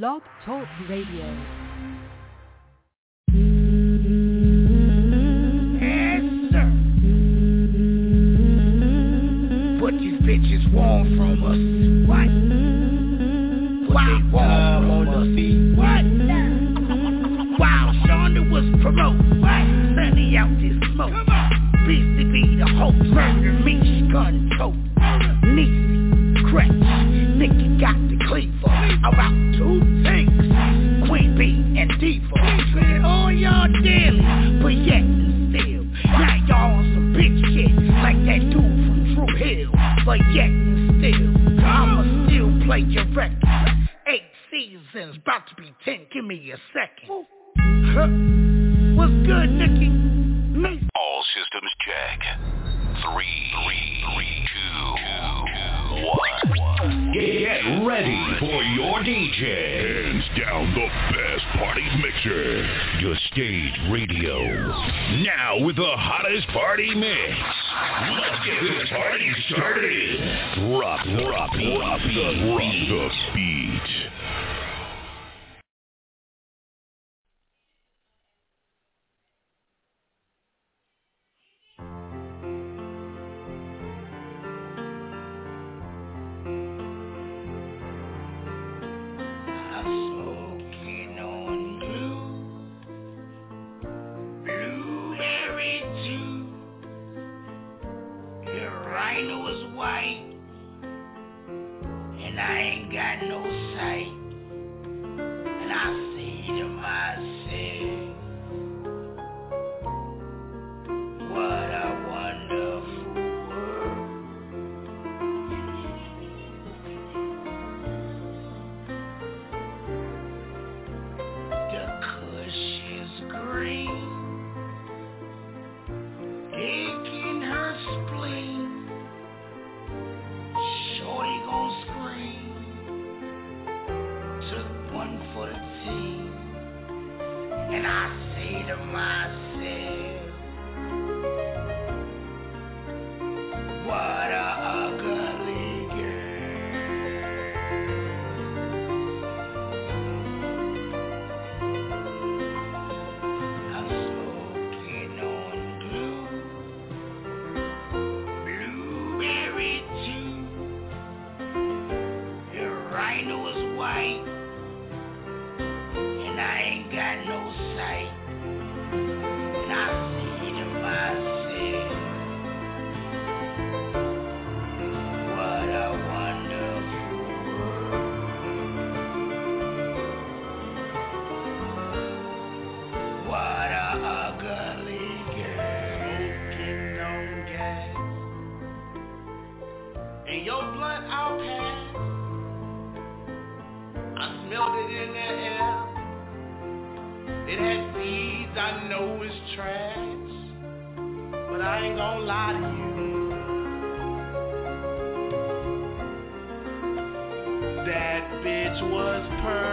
Blog Talk Radio. bitches want from us. What? What they want from us. The what? wow, Shonda was promoted. What? Sunny out this smoke. BCB the hope murdered me. a second. Huh. What's good, Nikki? Me. All systems check. Three, three, three two, two, one. Get ready for your DJ. Hands down the best party mixer. Your stage radio. Now with the hottest party mix. Let's get this party started. Drop, drop, drop the, the beat. and I see to myself. tracks, but I ain't gonna lie to you. That bitch was perfect.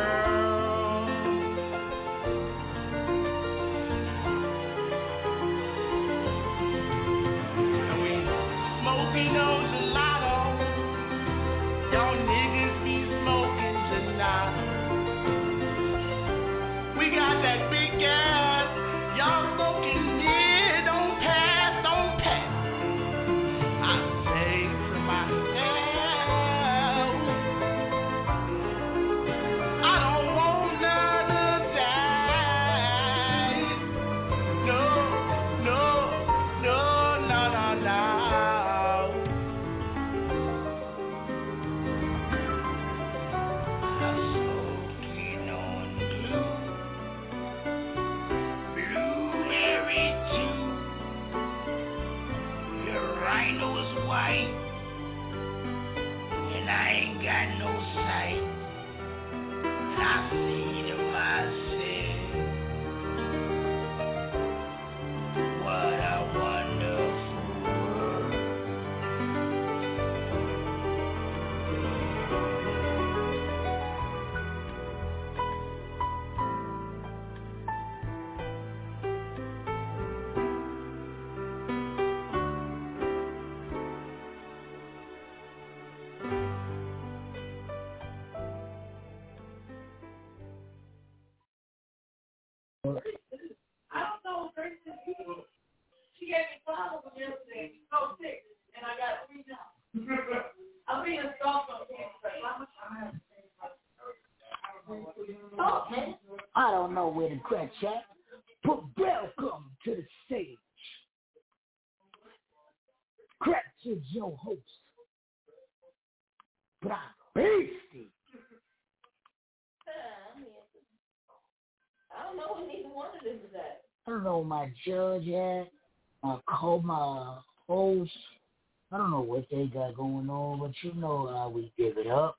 Got going on, but you know how we give it up.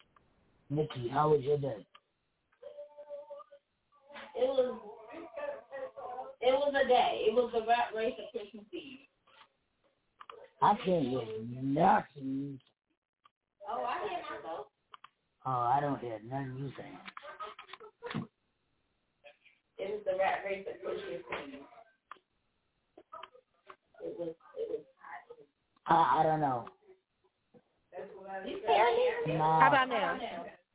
Nikki, how was your day? It was it was a day. It was a rat race of Christmas Eve. I can't hear nothing. Oh, I hear myself. Oh, I don't hear nothing you saying. It was the rat race of Christmas Eve. It was it was I, I don't know. You can't hear me. Nah. How about now?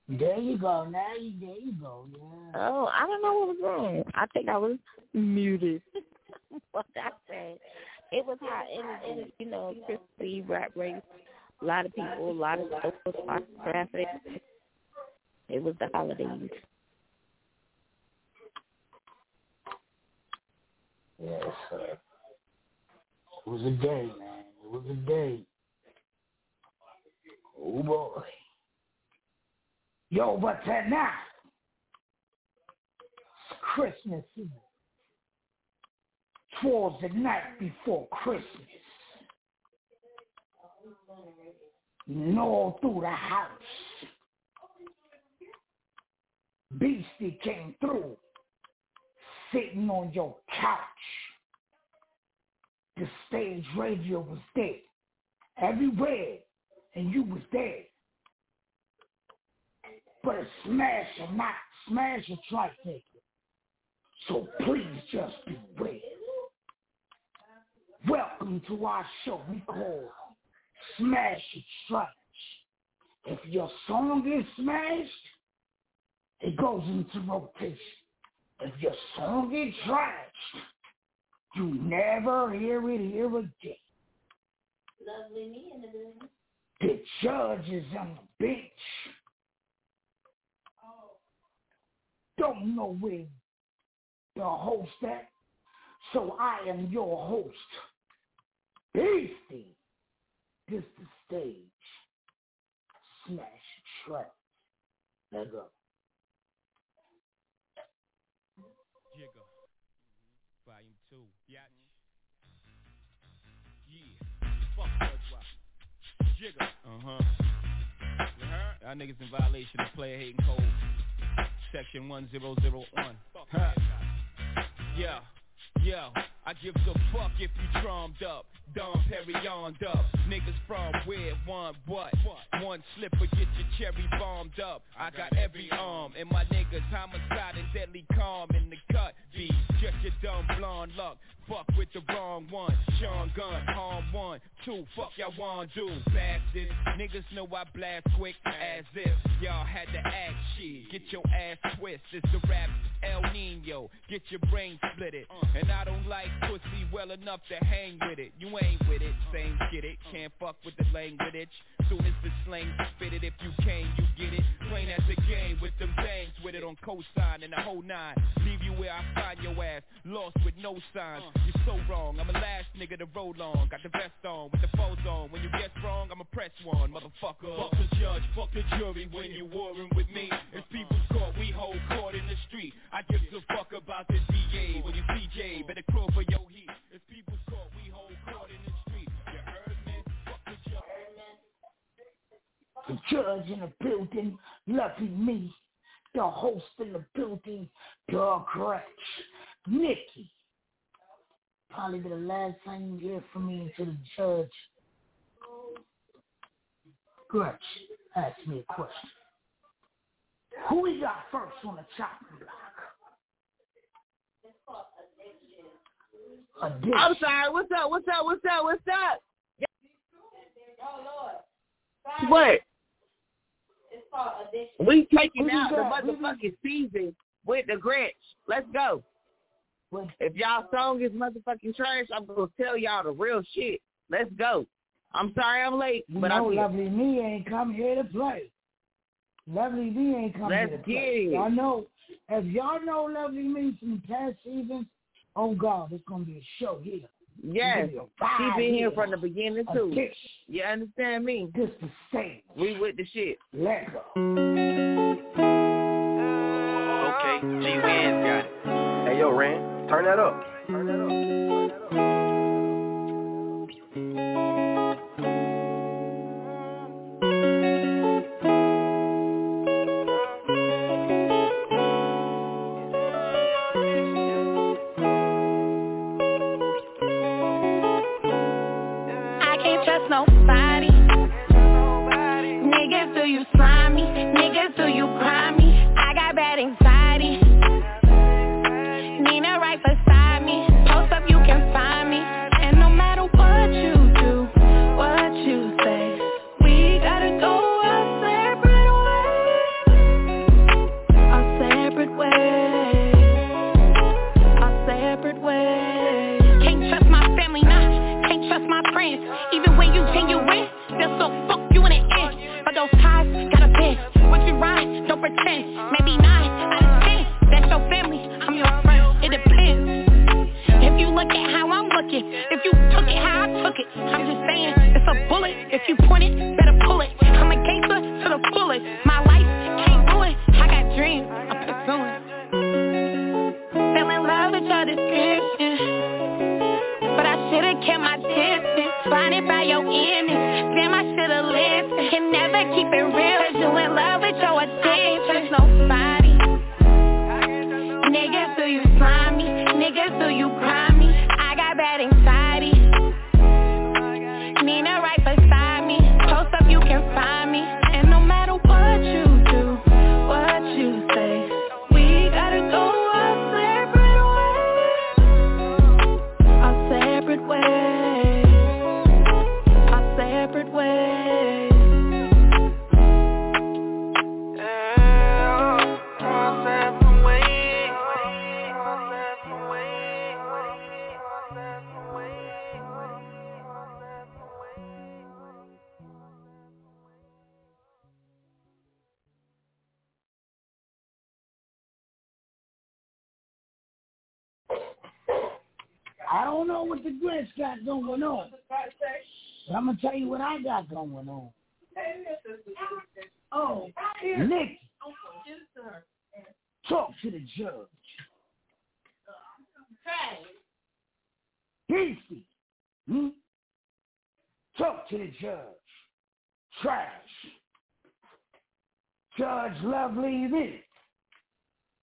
There you go. Now you there you go. Yeah. Oh, I don't know what was wrong. I think I was muted. what I said. It was hot energy, you know, Christmas rap race. A lot of people, a lot of social a lot of traffic. It was the holidays. Yes, sir. It was a day, man. It was a day. Oh boy. Yo, but tonight, Christmas Eve. Towards the night before Christmas. And all through the house. Beastie came through, sitting on your couch. The stage radio was there, everywhere, and you was there. But a smash or not smash a trifecta. So please just beware. Welcome to our show we call Smash It Trash. If your song is smashed, it goes into rotation. If your song is trashed, you never hear it here again. Lovely me in the business. The judge is on the bench. Don't know where the host at, so I am your host. Beastie. This the stage. Smash track. Let go. Jigga. Uh-huh. You heard? Y'all niggas in violation of player hating code. Section 1001. Huh. Yeah. Yo, I give a fuck if you drummed up. Dom Perignon up. Niggas from where want what? One slip or get your cherry bombed up. I got every arm and my niggas homicide and deadly calm in the cut. Be just your dumb blonde luck. Fuck with the wrong one. Sean Gun, harm one, two. Fuck y'all want do, bastards. Niggas know I blast quick as if y'all had to act shit. Get your ass twist. It's the rap El Nino. Get your brain split it. And I don't like pussy well enough to hang with it. You ain't with it, same get it. Can't fuck with the language. Soon as the slang spit it, if you can, you get it. Plain as a game with them bangs with it on cosign and the whole nine. Where I find your ass, lost with no signs. Uh. You're so wrong. I'm a last nigga to roll on. Got the vest on with the foes on. When you guess wrong, I'ma press one, motherfucker. Fuck the judge, fuck the jury when you warring with me. It's people's court, we hold court in the street. I give a fuck about the DA. When you CJ, better crawl for your heat. It's people's court, we hold court in the street. You heard me? Fuck the judge. The judge in the building, lucky me. The host in the building, Dog Crutch. Nikki. Probably be the last time you hear from me until the judge. Crutch, ask me a question. Who we got first on the chopping block? Addiction. I'm sorry. What's up? What's up? What's up? What's up? Oh Lord. What? It's called addiction. We taking out the got? Who you- motherfucking season with the Grinch. Let's go. If y'all song is motherfucking trash, I'm gonna tell y'all the real shit. Let's go. I'm sorry I'm late, you but know I'm here. lovely me ain't come here to play. Lovely Me ain't coming Let's to get play. it. Y'all know, if y'all know Lovely Me from past seasons, oh God, it's gonna be a show here. Yes. It's gonna be a She been here here. from the beginning too. dish. You understand me? Just the same. We with the shit. Let go. Okay, G Wiz got it. Hey yo, Ren, turn that up. Turn that up. Gonna tell you what I got going on. Oh, Nick, talk to the judge. Beastie, hmm? Talk to the judge. Trash. Judge Lovely this.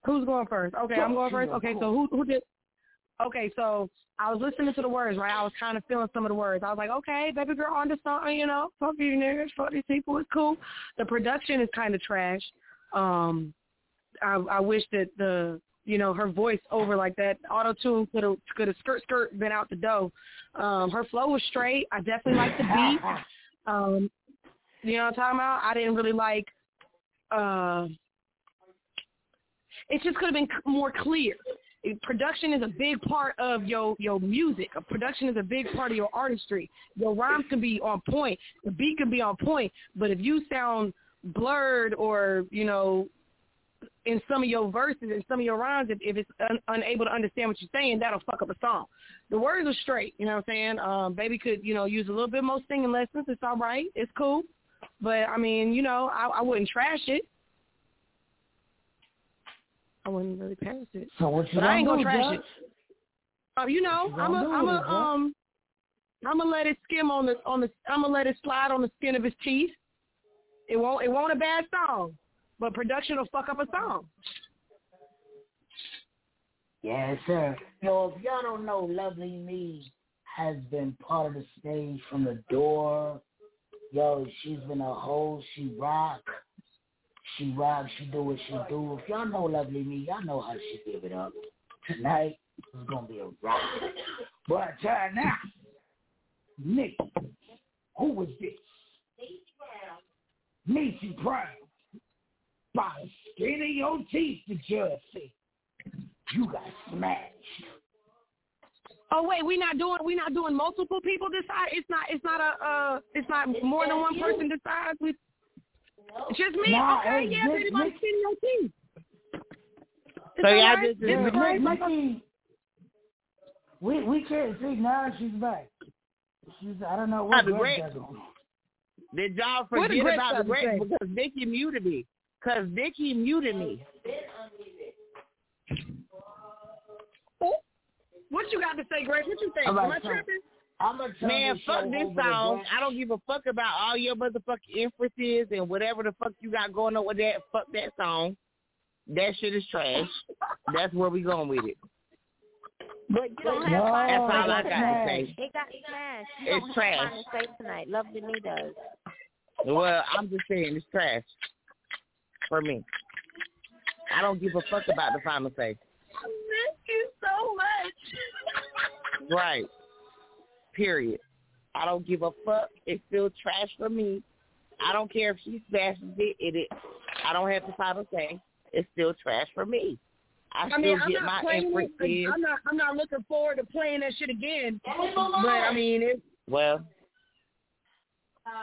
Who's going first? Okay, I'm going first. Okay, so who who did? Okay, so I was listening to the words, right? I was kind of feeling some of the words. I was like, okay, baby girl, on to you know. Fuck these niggas, fuck these people. It's cool. The production is kind of trash. Um, I I wish that the you know her voice over like that auto tune could have could have skirt skirt been out the dough. Um, her flow was straight. I definitely liked the beat. Um, you know what I'm talking about? I didn't really like. Uh, it just could have been more clear. Production is a big part of your your music. Uh, Production is a big part of your artistry. Your rhymes can be on point, the beat can be on point, but if you sound blurred or you know in some of your verses and some of your rhymes, if, if it's un, unable to understand what you're saying, that'll fuck up a song. The words are straight, you know what I'm saying? Um, baby could you know use a little bit more singing lessons. It's all right. It's cool. But I mean, you know, I, I wouldn't trash it. I wouldn't really pass it. So what you but I ain't gonna do, trash it. Uh, you know, you I'm a, I'm a, um, I'm gonna let it skim on the, on the, I'm gonna let it slide on the skin of his teeth. It won't, it won't a bad song, but production will fuck up a song. Yes, sir. Yo, if y'all don't know, Lovely Me has been part of the stage from the door. Yo, she's been a hoe. She rock. She rock. She do what she do. If y'all know Lovely Me, y'all know how she give it up. Tonight is gonna be a rock. But uh, now, Nick, who was this? Macy Brown. By the skin of your teeth, the judge said. You got smashed. Oh wait, we not doing, we not doing multiple people decide. It's not, it's not a, uh, it's not more than one person decides. We, Just me. Nah, okay, hey, yeah, Nick- everybody Nick- sitting your team. So y'all alright. just- It's Yeah, alright. Nick- we we can't see now. She's back. She's I don't know what the Greg great- does. Did y'all What did forget Greg about the have to great say? because Nikki muted me? Because Nikki muted me. What you got to say, Grace? What you think? All Am I tripping? I'm gonna turn Man, fuck this song. I don't give a fuck about all your motherfucking inferences and whatever the fuck you got going on with that. Fuck that song. That shit is trash. That's where we going with it. But you don't have No, final That's all I say got to say. It got smashed. You It's don't trash. final say tonight. Love to me does. Well, I'm just saying it's trash for me. I don't give a fuck about the final say. I miss you so much. Right. Period. I don't give a fuck. It's still trash for me. I don't care if she smashes it. It, it I don't have to the final say. It's still trash for me. I, I still mean, I'm get not my playing it. 'cause inferences. I'm not. I'm not looking forward to playing that shit again. But I mean, it, Well,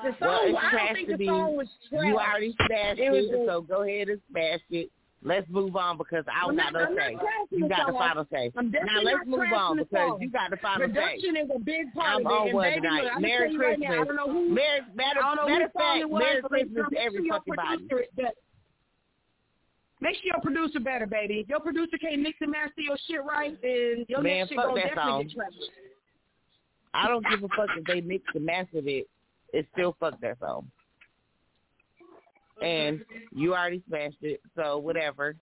the song. well, it's I don't trash think to the be. song was trash. You already smashed It it, was just- so go ahead and smash it. Let's move on because I got not- no say. You got the final say. Now let's move on because you got the final say. Production is a big part I'm of it. on one tonight. look, Merry gonna tell you right now, Christmas. who. Merry, matter, I don't know matter of fact, Merry Christmas to every fucking body. producer is better. Make sure your producer better, baby. If your producer can't mix and master your shit right, then your Man, next shit gonna definitely song. get trashed. I don't give a fuck if they mix and mastered it. It's still fuck that song. And you already smashed it, so whatever.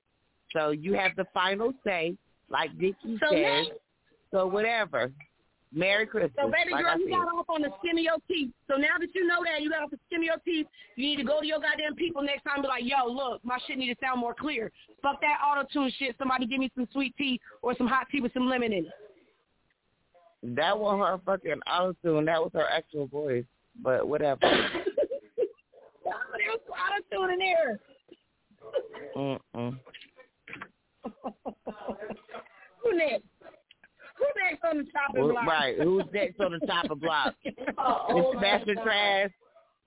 So you have the final say, like Vicky So says. So whatever. Merry Christmas. So baby like girl, you got off on the skin of your teeth. So now that you know that you got off the skin of your teeth, you need to go to your goddamn people next time and be like, yo, look, my shit need to sound more clear. Fuck that auto tune shit. Somebody give me some sweet tea or some hot tea with some lemon in it. That was her fucking auto tune. That was her actual voice. But whatever. Somebody was auto tune in there. Mm-mm. Who next? Who next on the chopping Well, block? right. Who's next on the top of block? Oh, it's oh Master Trash.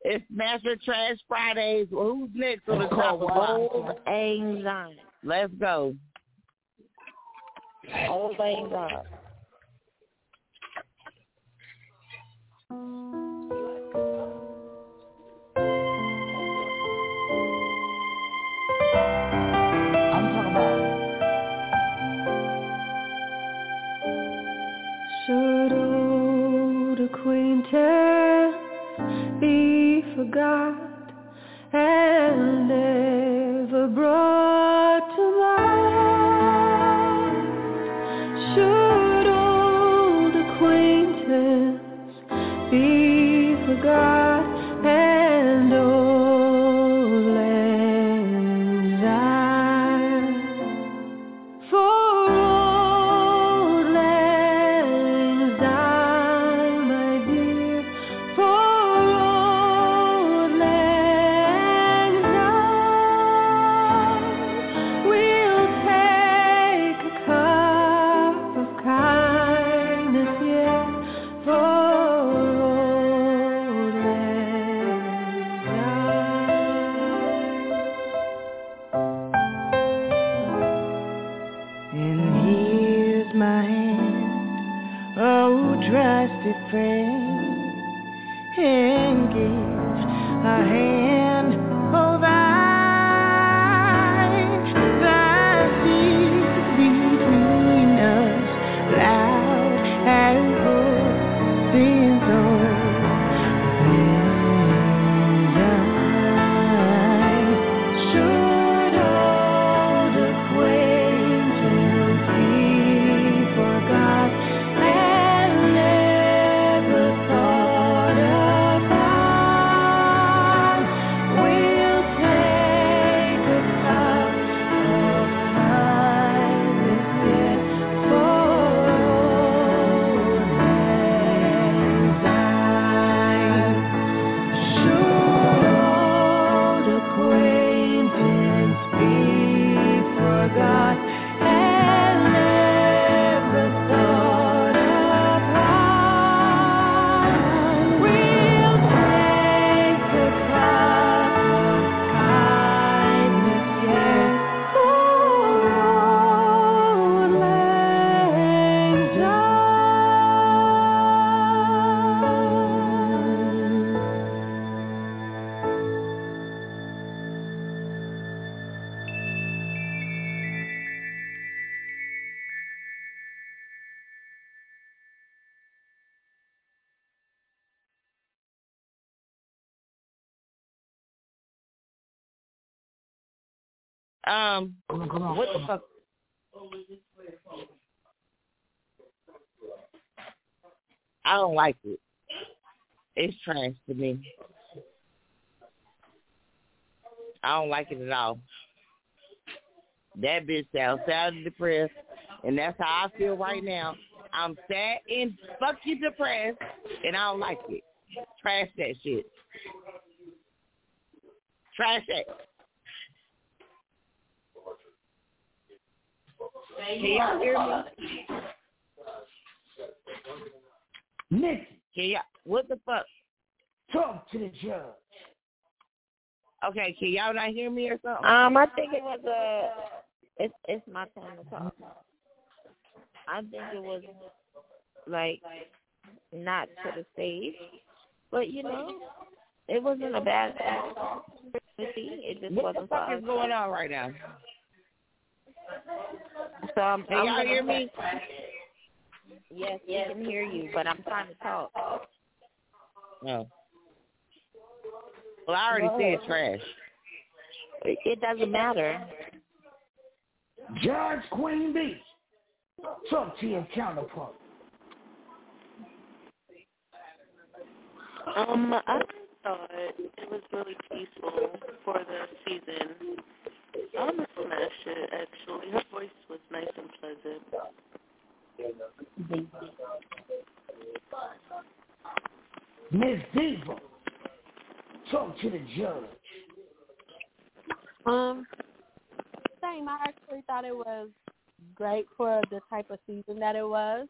It's Master Trash Fridays. Well, who's next on the oh, top of block? Auld Lang Let's go. Auld Lang I'm Should old acquaintance be forgot and never brought Um, what the fuck? I don't like it. It's trash to me. I don't like it at all. That bitch sounds sad and depressed, and that's how I feel right now. I'm sad and fucking depressed, and I don't like it. Trash that shit. Trash that. Can y'all hear me? Nikki, Can y'all, what the fuck? talk to the judge. Okay, can y'all not hear me or something? Um, I think it was a. It's it's my turn to talk. I think it was like not to the stage, but you know, it wasn't a bad song. It just what the wasn't fuck is going on right now? So I'm, Can I'm y'all gonna hear me? Yes, we can hear you, but I'm trying to talk. No. Well, I already Go said ahead. trash. It, it doesn't matter. Judge Queen B, talk to your counterpart. Um, I thought it was really peaceful for the season. I'm gonna smash it. Actually, her voice was nice and pleasant. Miss Diva, talk to the judge. Um, same. I actually thought it was great for the type of season that it was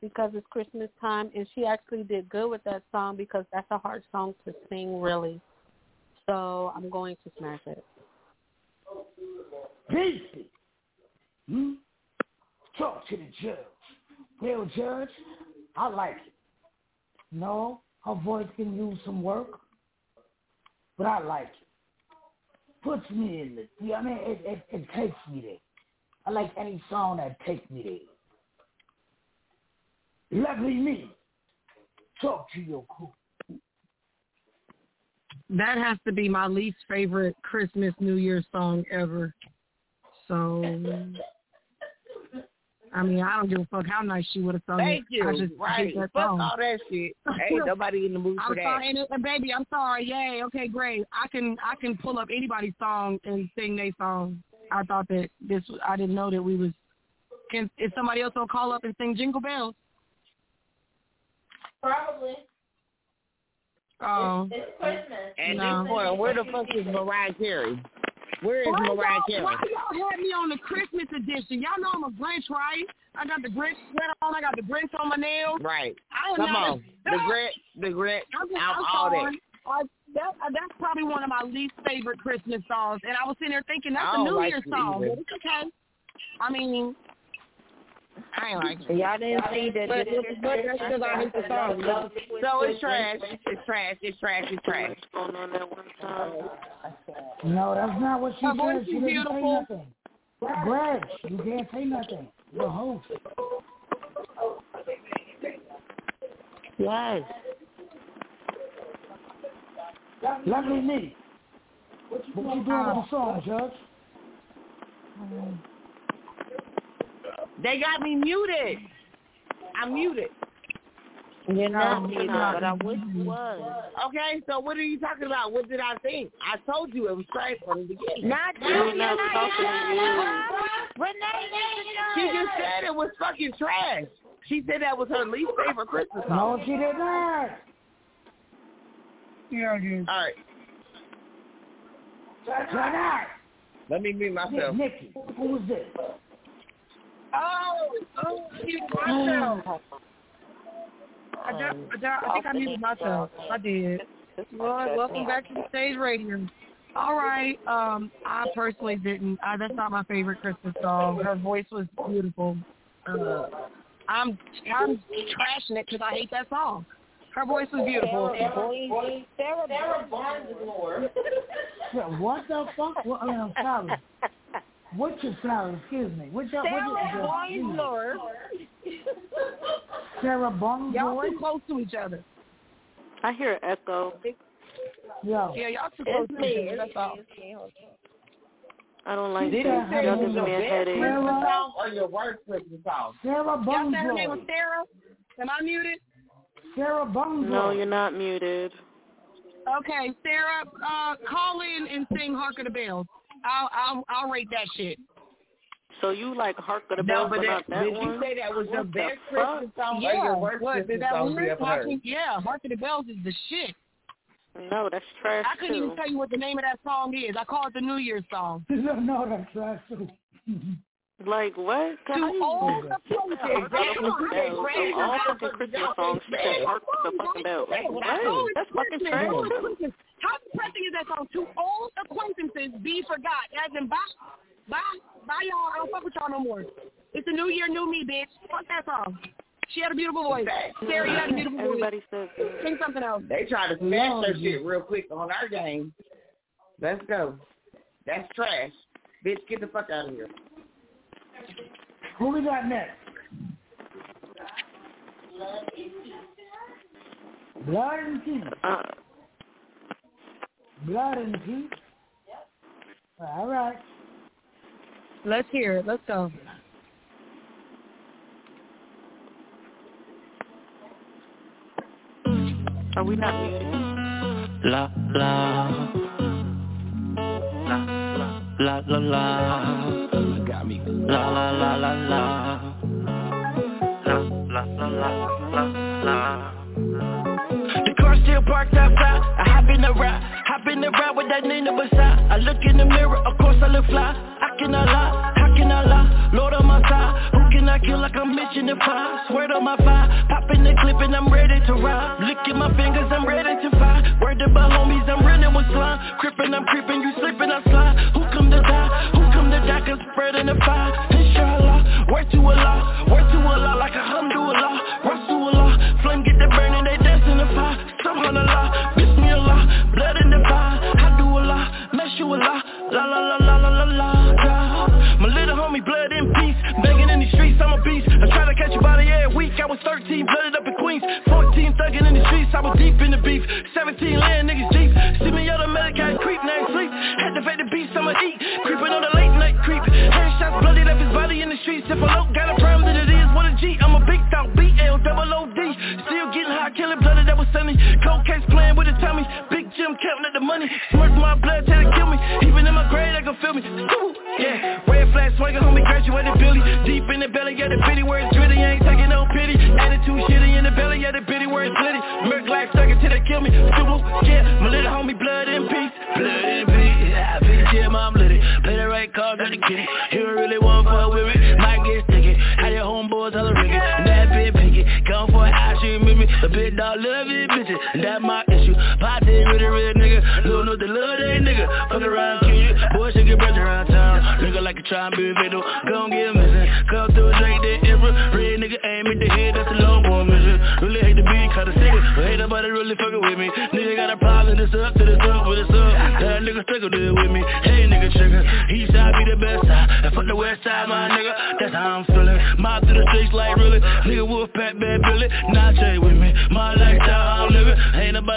because it's Christmas time, and she actually did good with that song because that's a hard song to sing, really. So I'm going to smash it. Beastie, hmm? talk to the judge. Well, judge, I like it. No, her voice can use some work, but I like it. Puts me in the, yeah, I mean, it, it, it takes me there. I like any song that takes me there. Lovely me, talk to your crew. That has to be my least favorite Christmas New Year's song ever. So, I mean, I don't give a fuck how nice she would have sung Thank it. I you. just Right. hate that Fuck song. all that shit. Ain't nobody in the mood for I'm that. sorry, and, and baby, I'm sorry. Yay, okay, great. I can I can pull up anybody's song and sing their song. I thought that this I didn't know that we was. Can if somebody else will call up and sing Jingle Bells? Probably. Oh, It's Christmas. And No. this point, where the fuck is Mariah Carey? Where is why Mariah Carey? why y'all had me on the Christmas edition? Y'all know I'm a Grinch, right? I got the Grinch sweater on. I got the Grinch on my nails. Right. I am Come not a- on. The grit, the grit, I'm, out I'm all that. I, that, that's probably one of my least favorite Christmas songs, and I was sitting there thinking that's a New like Year's song, either. but it's okay. I mean, I ain't like it. Y'all didn't see that. But- but- but that's because I hate the song. So it's trash. It's trash. It's trash. It's trash. Going on that one. No, that's not what she Her voice said. She didn't say nothing. Greg, you can't say nothing. You're a host. Yes. Lovely me. What you doing uh, with the song, Judge? Um, They got me muted. I'm muted. You're not No, muted, you're but I wish you was. Okay, so what are you talking about? What did I think? I told you it was trash from the beginning. Not you. We're You're not not talking to you. Renee, She just said it was fucking trash. She said that was her least favorite Christmas song. No, she did not. yeah, yeah. All right, Shut up. let me mute myself. Nikki, who was this? Oh, oh, I muted myself. I, just, I, just, I think I muted myself. I did. Well, welcome back to the stage radio. All right. Um, I personally didn't. I, that's not my favorite Christmas song. Her voice was beautiful. Uh, I'm I'm trashing it because I hate that song. Her voice was beautiful. Boy, Sarah, Sarah Barnes Lord. What the fuck? What, uh, sorry. What's your flower? Excuse me. What's your, Sarah what's your, Boy's Sarah Bonds Y'all too close to each other. I hear an echo. Yo. Yeah, y'all too close It's to each me. other. That's all. I don't like Did this. I say Y'all it your me a best headache. Christmas or your worst Christmas song? Sarah Y'all said her name was Sarah. Am I muted? Sarah Bunglow. No, you're not muted. Okay, Sarah, uh, call in and sing "Hark of the Bells." I'll I'll I'll rate that shit. So you like Hark of the No, Bells, but but not that, that did one? you say that was your What the best fuck? Christmas song or Yeah, your worst what, Christmas is that song you ever heard? Yeah, "Hark of the Bells" is the shit. No, that's trash I couldn't too. even tell you what the name of that song is. I call it the New Year's song. no, no, that's right. too. Like what? Too old to play Hark that. of the Bells. Of all fucking Christmas songs, she said Hark the fucking Bells. What? That's fucking trash too. How depressing is that song? Two old acquaintances be forgot. As in, bye, bye, bye, y'all. I don't fuck with y'all no more. It's a new year, new me, bitch. Fuck that song. She had a beautiful voice. Sarah, you had a beautiful voice. Everybody says that. Sing something else. They try to smash their shit real quick on our game. Let's go. That's trash. Bitch, get the fuck out of here. Who we got next? Blood and teeth. Uh, Blood and peace. Yep. All right. Let's hear it. Let's go. Are we not muted? La la. La la la. Got me. La la la la la. La la la la la la. The car still parked outside. I hop in the ride in the ride with that Nina beside. I look in the mirror, of course I look fly. I lie, how can I lie? Lord on my side, who can I kill like I'm Mission Impossible? Swear on my fire, pop in the clip and I'm ready to ride. At my fingers, I'm ready to fire. Word my homies, I'm running with slime. Crippin', I'm creeping, you slipping, I slide. Who come to die? Who come to die? Cause spreading the fire. Inshallah, word to Allah, word to Allah like a hamdulillah. Money. Smirk my blood, tell to kill me. Even in my grave, they gon' feel me. Woo! Yeah, red flag swinging, homie, graduated Billy. Deep in the belly, yeah, the bitty where it's gritty. Ain't taking no pity. Attitude shitty in the belly, yeah, the bitty where it's litty. Merc life stuck till they kill me. Woo! Yeah, my little homie, try and be a victim. Gon' get missing. Come through, drink that ever. Red nigga aim at the head, that's a long boy mission. Really hate the beat, kinda sick. But ain't nobody really fucking with me. Nigga got a problem, this up to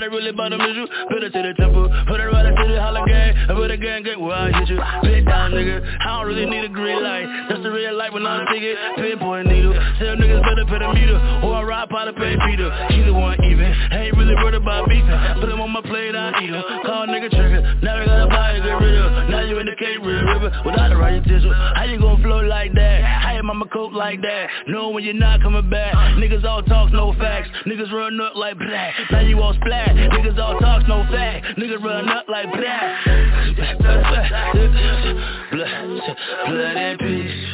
Ain't nobody really about to miss you. Put it to the temple. Put it right into the holler gang. And put a gang gang where I hit you. Bit down nigga. I don't really need a green light. That's the real light when I'm thinking. Pinpoint needle. Tell niggas better put a meter. Or I ride by the pay Peter. Either one even. Ain't really worried about beefing. Put him on my plate, I eat him. Call nigga trigger. Now they gotta buy it, get rid of. Now you in the Cape Real River without the right tissue. How you gonna flow like that? How your mama cope like that? Know when you're not coming back. Niggas all talk, no facts. Niggas run up like black. Now you all splat. Niggas all talk, no fact. Niggas run up like black. Blood, blood and peace.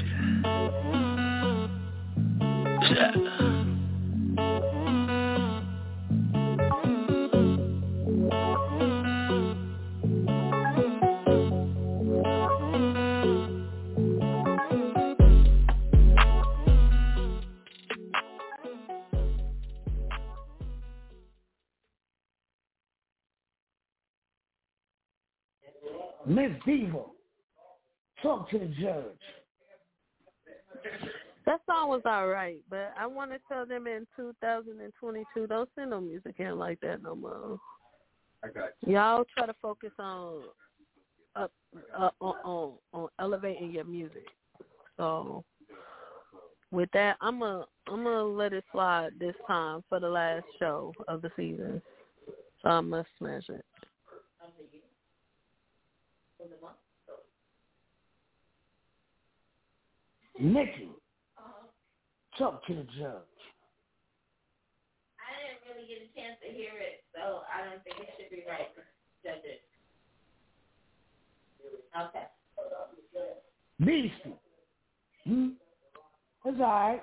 Miss Diva, talk to the judge. That song was all right, but I want to tell them in 2022, don't send no music in like that no more. I got Y'all try to focus on up, uh, on, on on elevating your music. So with that, I'm a I'm gonna let it slide this time for the last show of the season. So I must smash it. Nikki, talk to the judge. I didn't really get a chance to hear it, so I don't think it should be right to judge it. Okay. Beastie. Hmm? It's alright.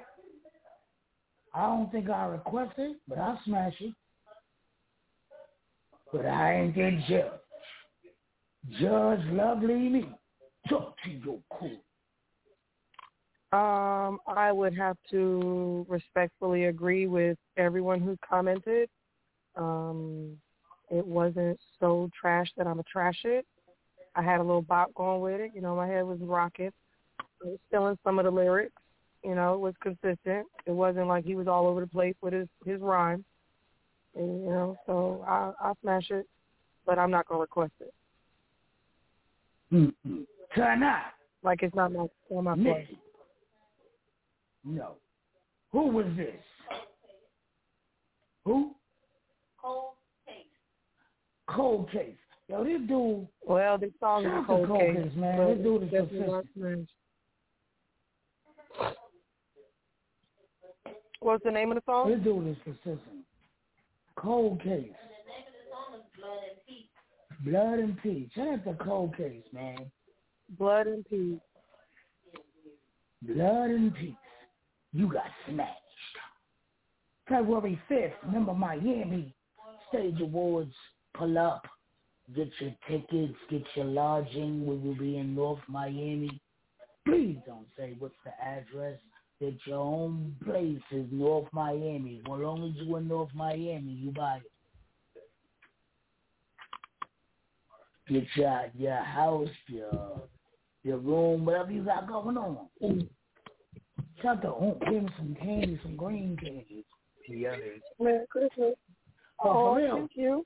I don't think I requested, but I'll smash it. But I ain't the judge. Judge Lovely me. Talk to your court. Um, I would have to respectfully agree with everyone who commented. Um, it wasn't so trash that I'm a trash it. I had a little bop going with it. You know, my head was rocking. I was feeling some of the lyrics. You know, it was consistent. It wasn't like he was all over the place with his his rhyme. And, you know, so I I smash it, but I'm not gonna request it. Mm-mm. Turn out. Like it's not my on my play. Nikki. No. Who was this? Who? Cold case. Cold Case. Yo, this dude. Well, this song is a cold Cold case, Case, man. This dude is definitely consistent. What's the name of the song? This dude is consistent. Cold Case. And the name of the song is Blood and Peace. Blood and Peace. Shout out to Cold Case, man. Blood and Peace. Blood and Peace. You got smashed. February 5th, remember Miami Stage Awards. Pull up. Get your tickets. Get your lodging. We will be in North Miami. Please don't say what's the address. That your own place is North Miami. As long as you in North Miami, you buy it. Get your your house, your your room, whatever you got going on. Shout out to Unc. Give him some candy, some green candy. Yeah, Merry Christmas. Oh, Oh, thank you.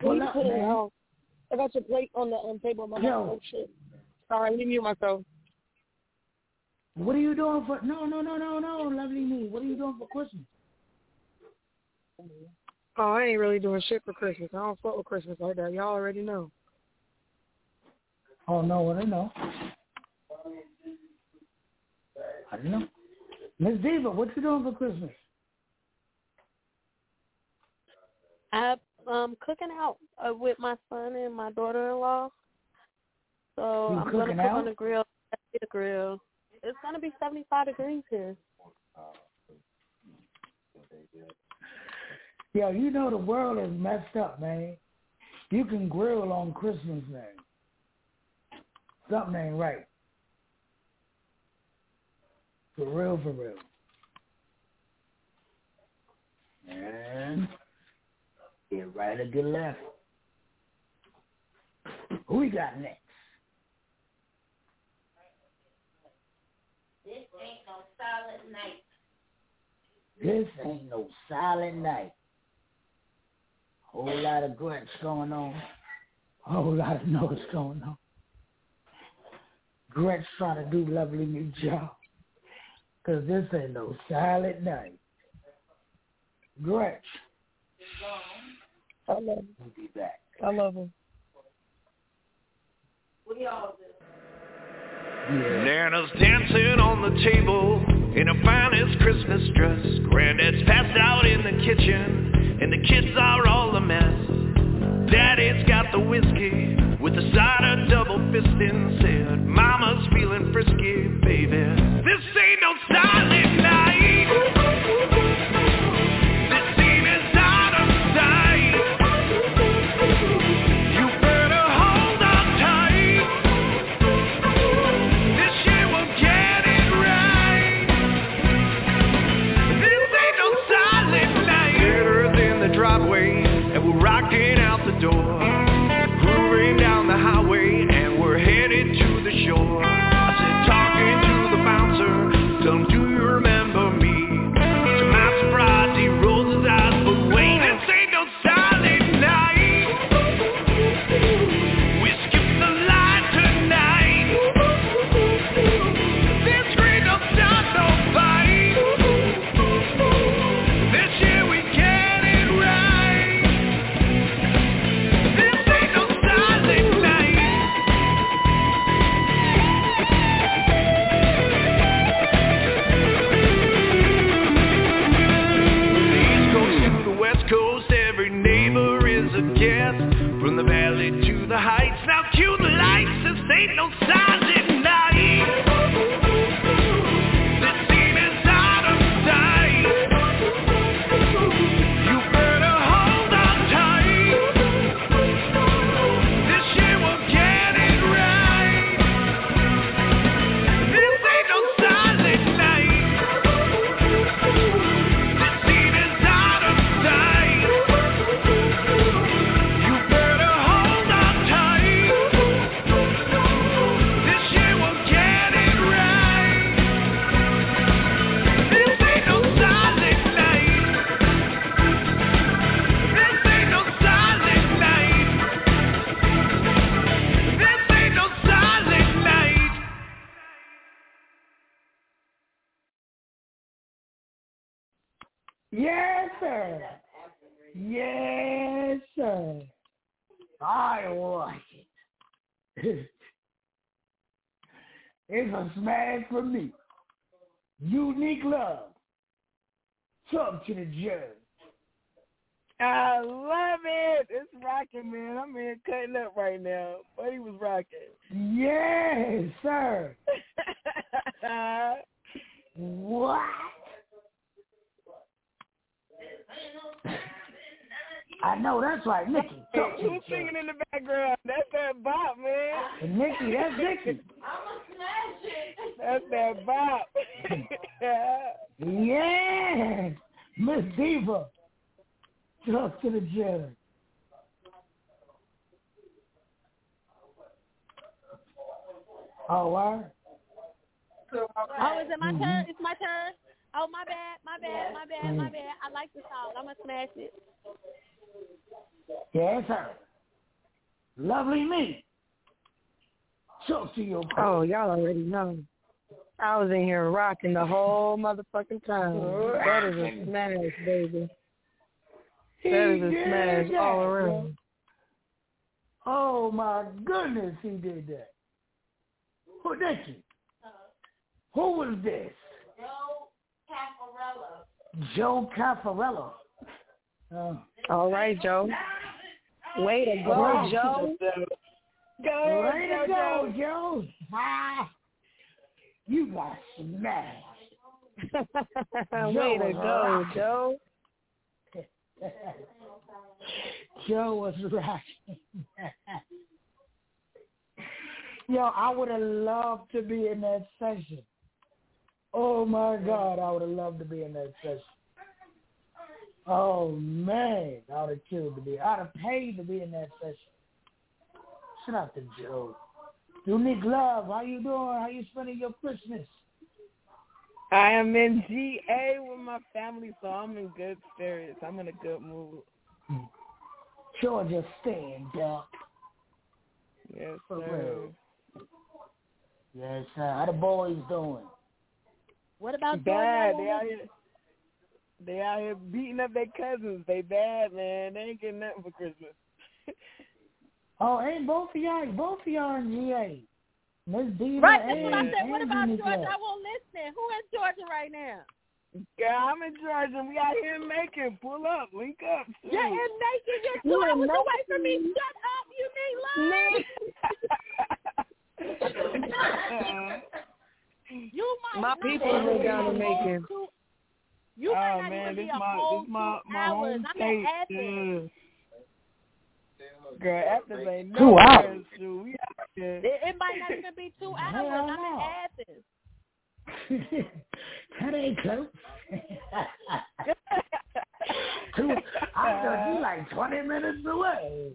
Pull You up, put it man. out. I got your plate on the um, table. My Yo. oh shit. Sorry, let me mute myself. What are you doing for? No, no, no, no, no, lovely me. What are you doing for Christmas? Oh, I ain't really doing shit for Christmas. I don't fuck with Christmas like that. Y'all already know. Oh no, I don't know. I don't know. Miss Diva, what you doing for Christmas? I'm um cooking out uh, with my son and my daughter-in-law. So You I'm gonna cooking cook on the grill. The grill. It's gonna be 75 degrees here. Yo, you know the world is messed up, man. You can grill on Christmas Day. Something ain't right. For real, for real. And get right or get left. Who we got next? This ain't no solid night. This ain't no silent night. Whole lot of grunts going on. Whole lot of noise going on. Gretch trying to do lovely new job. Cause this ain't no silent night. Gretch, I love him. we'll be back. I love him. We all do. Nana's dancing on the table in her finest Christmas dress. Granddad's passed out in the kitchen, and the kids are all a mess. Daddy's got the whiskey with a side of double fisting. Said, Mama's feeling frisky, baby. This ain't no silent no sign. I like it. it's a smash for me. Unique love. Talk to the judge. I love it. It's rocking, man. I'm here cutting up right now. But he was rocking. Yes, sir. what? I know that's right, Nikki. Hey, Talk to the who's judge. singing in the background? That's that bop, man. And Nikki, that's Nikki. I'ma smash it. That's that bop. Yes, Miss Diva. Talk to the judge. Oh, what? Oh, is it my Mhm. turn? It's my turn. Oh, my bad, my bad, my bad, my bad. I like the song. I'm gonna smash it. Yes, sir. Lovely me. Talk to your Oh, y'all already know. I was in here rocking the whole motherfucking time. That is a smash, baby. That is a He smash did all around. Oh my goodness, he did that. Who did you? Who was this? Joe Cafarello. Joe Caffarello. Oh. Uh, All right, Joe. Way to go. Joe. Go, Way to Joe, go, Joe. Ah, you got smashed. Way to go, Joe. Joe was rocking. Yo, I would have loved to be in that session. Oh my God, I would have loved to be in that session. Oh man, I would have killed to be. I'd have paid to be in that session. Shout out to Joe. Unique Love, how you doing? How you spending your Christmas? I am in GA with my family, so I'm in good spirits. I'm in a good mood. Georgia stand up. Yes, For sir. real. Yes, sir. How the boys doing? What about bad. Georgia? They out here. They out here beating up their cousins. They bad, man. They ain't getting nothing for Christmas. Oh, ain't both of y'all, both of y'all in GA. Miss Diva Right, that's and, what I said. What about Georgia? Love. I won't listen. Who is Georgia right now? Yeah, I'm in Georgia. We out here in Macon. Pull up. Link up. You're in Macon. You're two You in hours away from me. Shut up. You need love. you might My people be live able down to in go Macon. to- You oh might not man, even this be a my whole my two my hours. I'm state. at Athens. Yeah. Girl, Athens ain't Two hours. Shoot, we out here. It, it might not even be two hours. Hell I'm no. in Athens. that ain't close. Two, I thought you like 20 minutes away.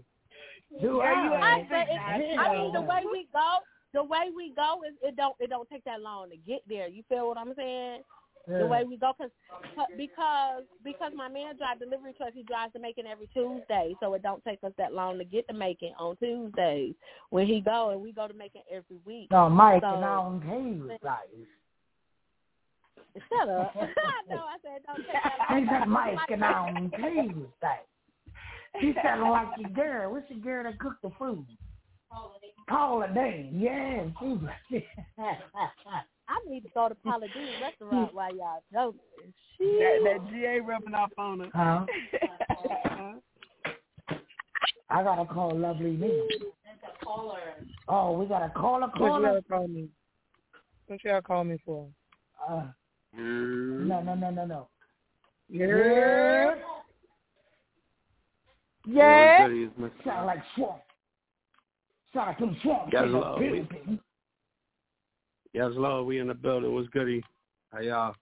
Two Yeah, you hours. I, but it, I mean, the way we go, the way we go is it don't it don't take that long to get there. You feel what I'm saying? The way we go, cause, because because my man drives delivery trucks, he drives to Macon every Tuesday, so it don't take us that long to get to Macon on Tuesdays when he go, and we go to Macon every week. No, Mike So- and I don't about it. Shut up! I know I said don't take that long. Mike and I don't care with that. She sounded like your girl. What's your girl that cooked the food? Paula Deen. Yeah, she I need to go to Paula Deen restaurant while y'all joking. That that GA rubbing off on us. Huh? I gotta call Lovely Me. That's a caller. Oh, we gotta call a What you caller. call me? What you gotta call me for? Uh, no, no, no, no, no. Yeah. Yeah. Goody is Mr. Sound like swamp. Sound like some swamp. Guys, in the love, we- building. Yes, Lord, we in the building. What's goody? How y'all?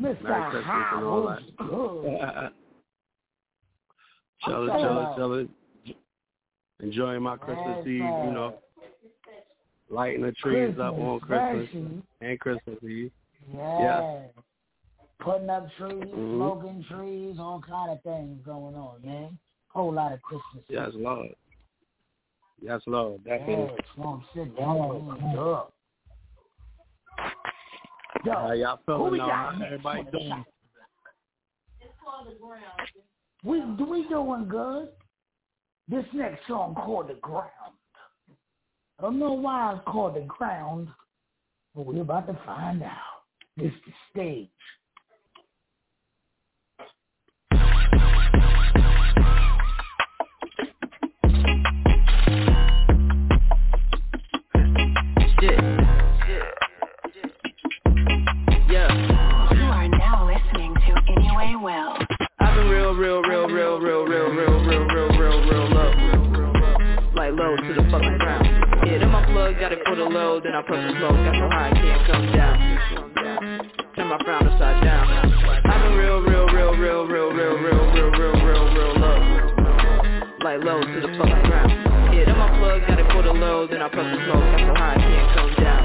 Mr. Merry Christmas and all that. chilling, chilling, chilling. Enjoying my Christmas Eve, you know. Lighting the trees up on Christmas special. and Christmas Eve. Yeah. yeah. Putting up trees, Mhm. smoking trees, all kind of things going on, man. Whole lot of Christmas. Yes, Lord. Yes, Lord. Definitely. Yeah, Swamp City. Oh. Yo, How y'all feeling we now? got How next everybody the doing? shot? We we doing good. This next song called The Ground. I don't know why it's called The Ground, but we're about to find out. This the stage. Fucking ground. Yeah, then my plug got for the low, then I press the smoke, got so high I can't come down. Turn my frown upside down. I've been real, real, real, real, real, real, real, real, real, real, real low. Like low to the fucking ground. Yeah, then my plug got for the low, then I press the smoke, got so high I can't come down.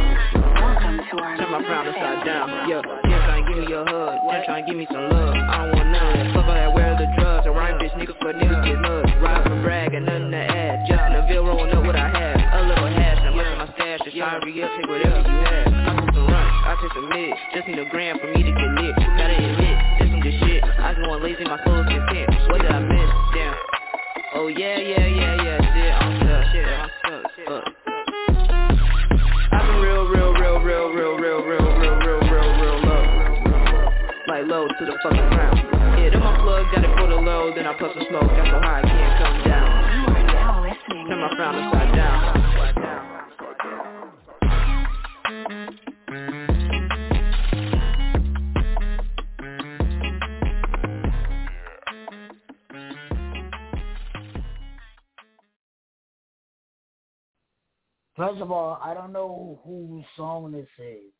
Turn my frown upside down. Yo, yeah, trying to give me your hug. Yeah, trying to give me some love. I don't take mid. Just need a gram for me to get lit. Gotta admit, this some good shit. I just want lazy, my soul is content. What did I miss? Damn. Oh yeah, yeah, yeah, yeah, First of all, I don't know whose song this is,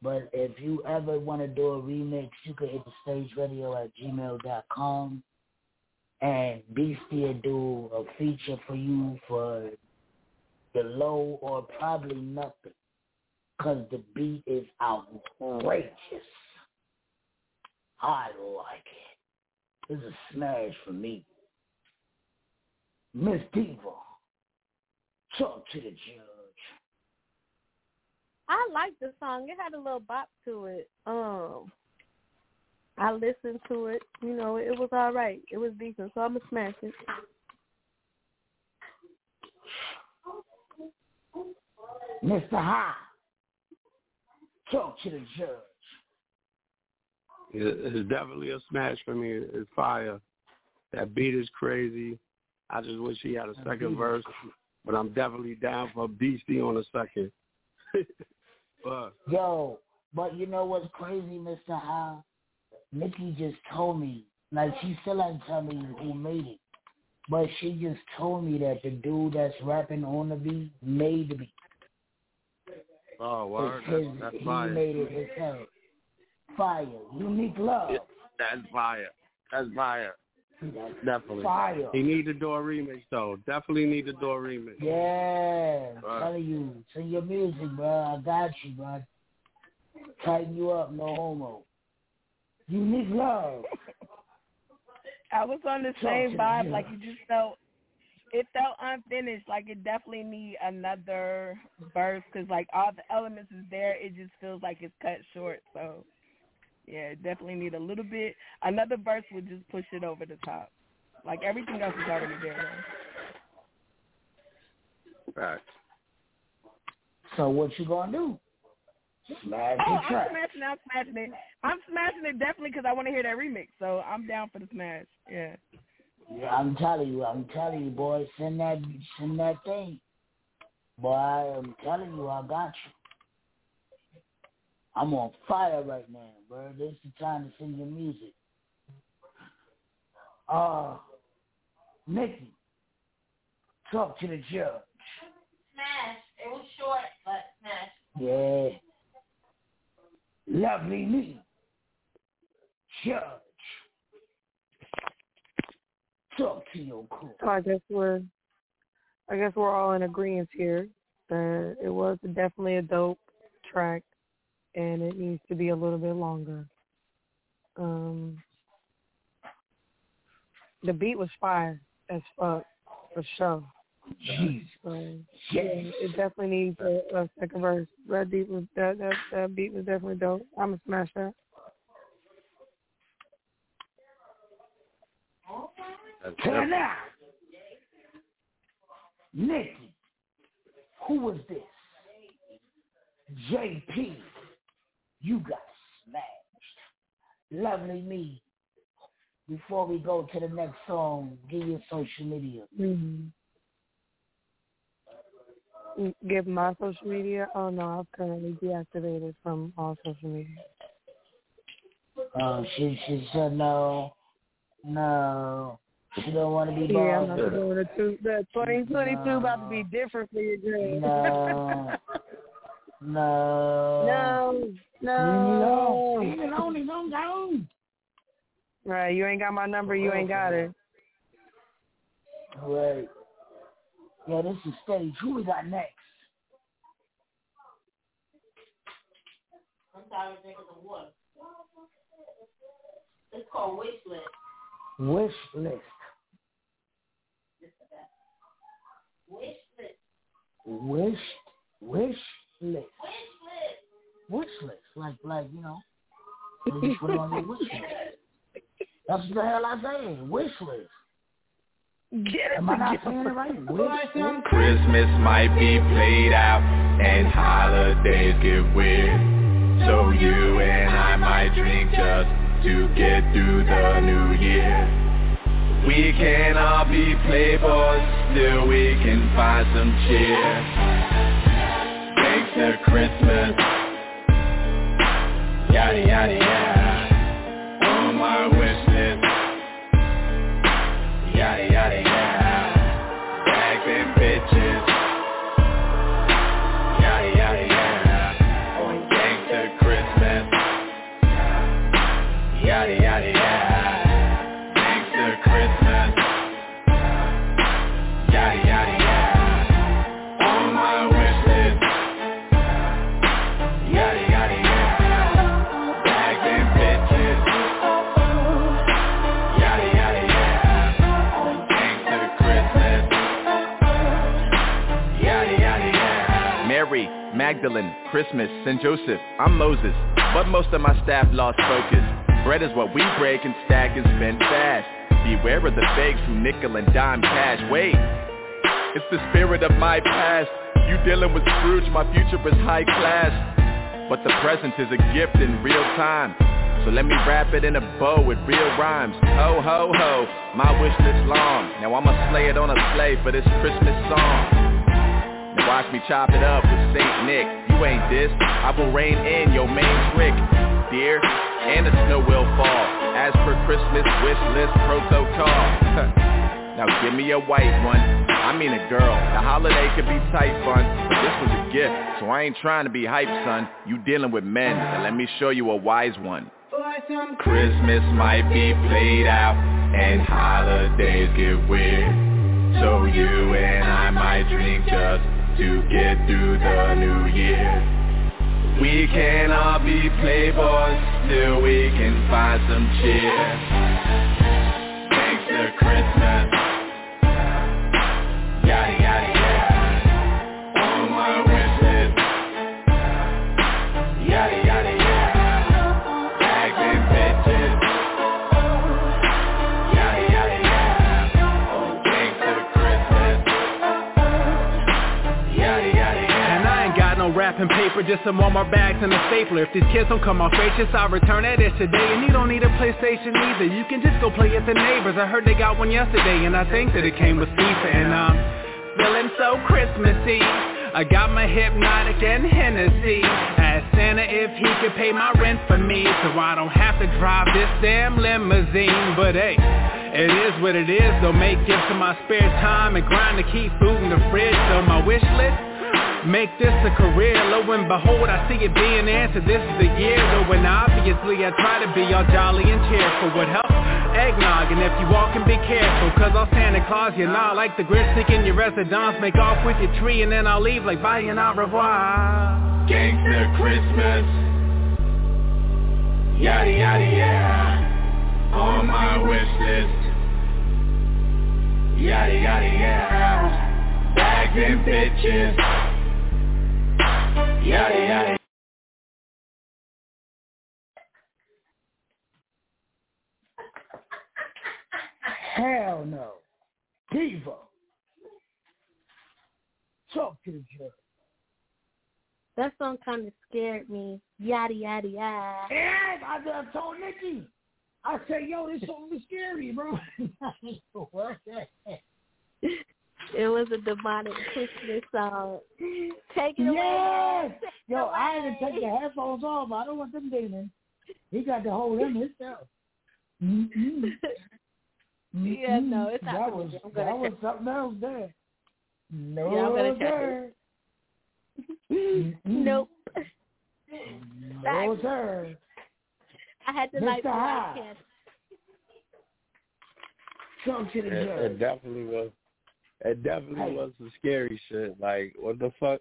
but if you ever want to do a remix, you can hit the stage radio at gmail.com and Beastie will do a feature for you for the low or probably nothing because the beat is outrageous. I like it. It's a smash for me. Miss Diva, talk to the judge. I liked the song. It had a little bop to it. Um, I listened to it. You know, it was all right. It was decent, so I'm gonna smash it. Mr. High, talk to the judge. It's definitely a smash for me. It's fire. That beat is crazy. I just wish he had a second verse, but I'm definitely down for Beastie on a second. but Yo, but you know what's crazy, Mr. High? Nikki just told me, like she still hasn't tell me who made it, but she just told me that the dude that's rapping on the beat made the beat. oh, word, his- that's, that's he fire. made it himself. Fire, unique love. That's fire. That's fire. That's Definitely. fire. He need to do a remix though. Definitely need to do a remix. Yeah, I'm Right. telling you, sing your music, bro. I got you, bro. Tighten you up, no homo. Unique love. I was on the Talk same vibe. judge. Like you just felt, it felt unfinished. Like it definitely need another verse because like all the elements is there. It just feels like it's cut short. So yeah, it definitely need a little bit. Another verse would just push it over the top. Like everything else is already there. Though. Right. So what you gonna do? Oh, smash Oh, I'm track. smashing it. I'm smashing it. I'm smashing it definitely because I want to hear that remix. So I'm down for the smash. Yeah. Yeah, I'm telling you, I'm telling you, boy, send that, send that thing. Boy, I'm telling you, I got you. I'm on fire right now, bro. This is the time to sing your music. Uh, Nikki, talk to the judge. Smash. It was short, but smash. Yeah. Lovely me. Judge. Talk to your crew. So I guess we're, I guess we're all in agreement here that it was definitely a dope track, and it needs to be a little bit longer. Um, the beat was fire as fuck for sure. Jeez. So, yeah, it definitely needs a, a second verse. That beat was that that that beat was definitely dope. I'm gonna smash that. That's Turn now. Nikki. Who was this? JP. You got smashed. Lovely me. Before we go to the next song, give your social media. Mm-hmm. Give my social media. Oh no, I've currently deactivated from all social media. Oh, she she said no, no. She don't want to be bothered. Yeah, I'm not doing the two. The 2022 about to be different for you, Greg. No. No. no, No. no. Leave it alone. Leave it alone. Right, you ain't got my number. You ain't got it. Right. Yeah, this is stage. Who we got next? I'm tired of drinking the water. It's called wish list. Wish list. Wish list. Wish. Wish list. Wish list. Wish list. Like, like you know. You just put it on your wish list. That's what the hell I say. Wish list. Get Am I not saying it right? Wish. Christmas might be played out and holidays get weird. So you and I might drink just to get through the new year. We can all be playboys, still we can find some cheer. Thanks to Christmas, yada yada yada. On my Magdalene, Christmas, St. Joseph, I'm Moses, but most of my staff lost focus. Bread is what we break and stack and spend fast. Beware of the fakes who nickel and dime cash. Wait, it's the spirit of my past. You dealing with Scrooge, my future is high class. But the present is a gift in real time. So let me wrap it in a bow with real rhymes. Ho, ho, ho, my wish list long. Now I'ma slay it on a sleigh for this Christmas song. Watch me chop it up with Saint Nick. You ain't this, I will rein in your main trick. Dear, and the snow will fall. As per Christmas wish list protocol. now give me a white one. I mean a girl. The holiday could be tight fun, but this was a gift, so I ain't trying to be hype, son. You dealing with men, and let me show you a wise one. Christmas might be played out, and holidays get weird. So you and I might drink just to get through the new year. We can all be playboys, till we can find some cheer. Thanks to Christmas, paper, just some Walmart bags and a stapler. If these kids don't come off gracious, I'll return that ish today. And you don't need a PlayStation either. You can just go play at the neighbors. I heard they got one yesterday, and I think that it came with FIFA. And I'm feeling so Christmassy. I got my Hpnotiq and Hennessy. Asked Santa if he could pay my rent for me, so I don't have to drive this damn limousine. But hey. It is what it is, though make gifts in my spare time and grind to keep food in the fridge. So my wish list, make this a career. Lo and behold, I see it being answered. This is the year, though, and obviously I try to be all jolly and cheerful. What helps? Eggnog, and if you walk and be careful, cause I'll Santa Claus you not like the Grinch sneak in your residence, make off with your tree, and then I'll leave like bye and au revoir. Gangster Christmas. Yada yada yada. On my wish list. Yada yada yada. Bags and bitches. Yada yada. Hell no. Diva. Talk to the judge. That song kind of scared me. Yada yada yada. Yeah, I, I told Nikki. I said, yo, this song is scary, bro. what? It was a demonic Christmas song. Take it away. Yes. Take it Yo, I had to take the headphones off. I don't want them demons. He got to hold them himself. Mm-mm. Yeah, no, mm-hmm. it's that happening. was I'm gonna that was something else there. No, Yeah, I'm gonna check sir. Mm-mm. Nope. Mm-hmm. No, sir. I had to Mr. light the High. light to the It, it definitely was. It definitely Hey. was some scary shit. Like, what the fuck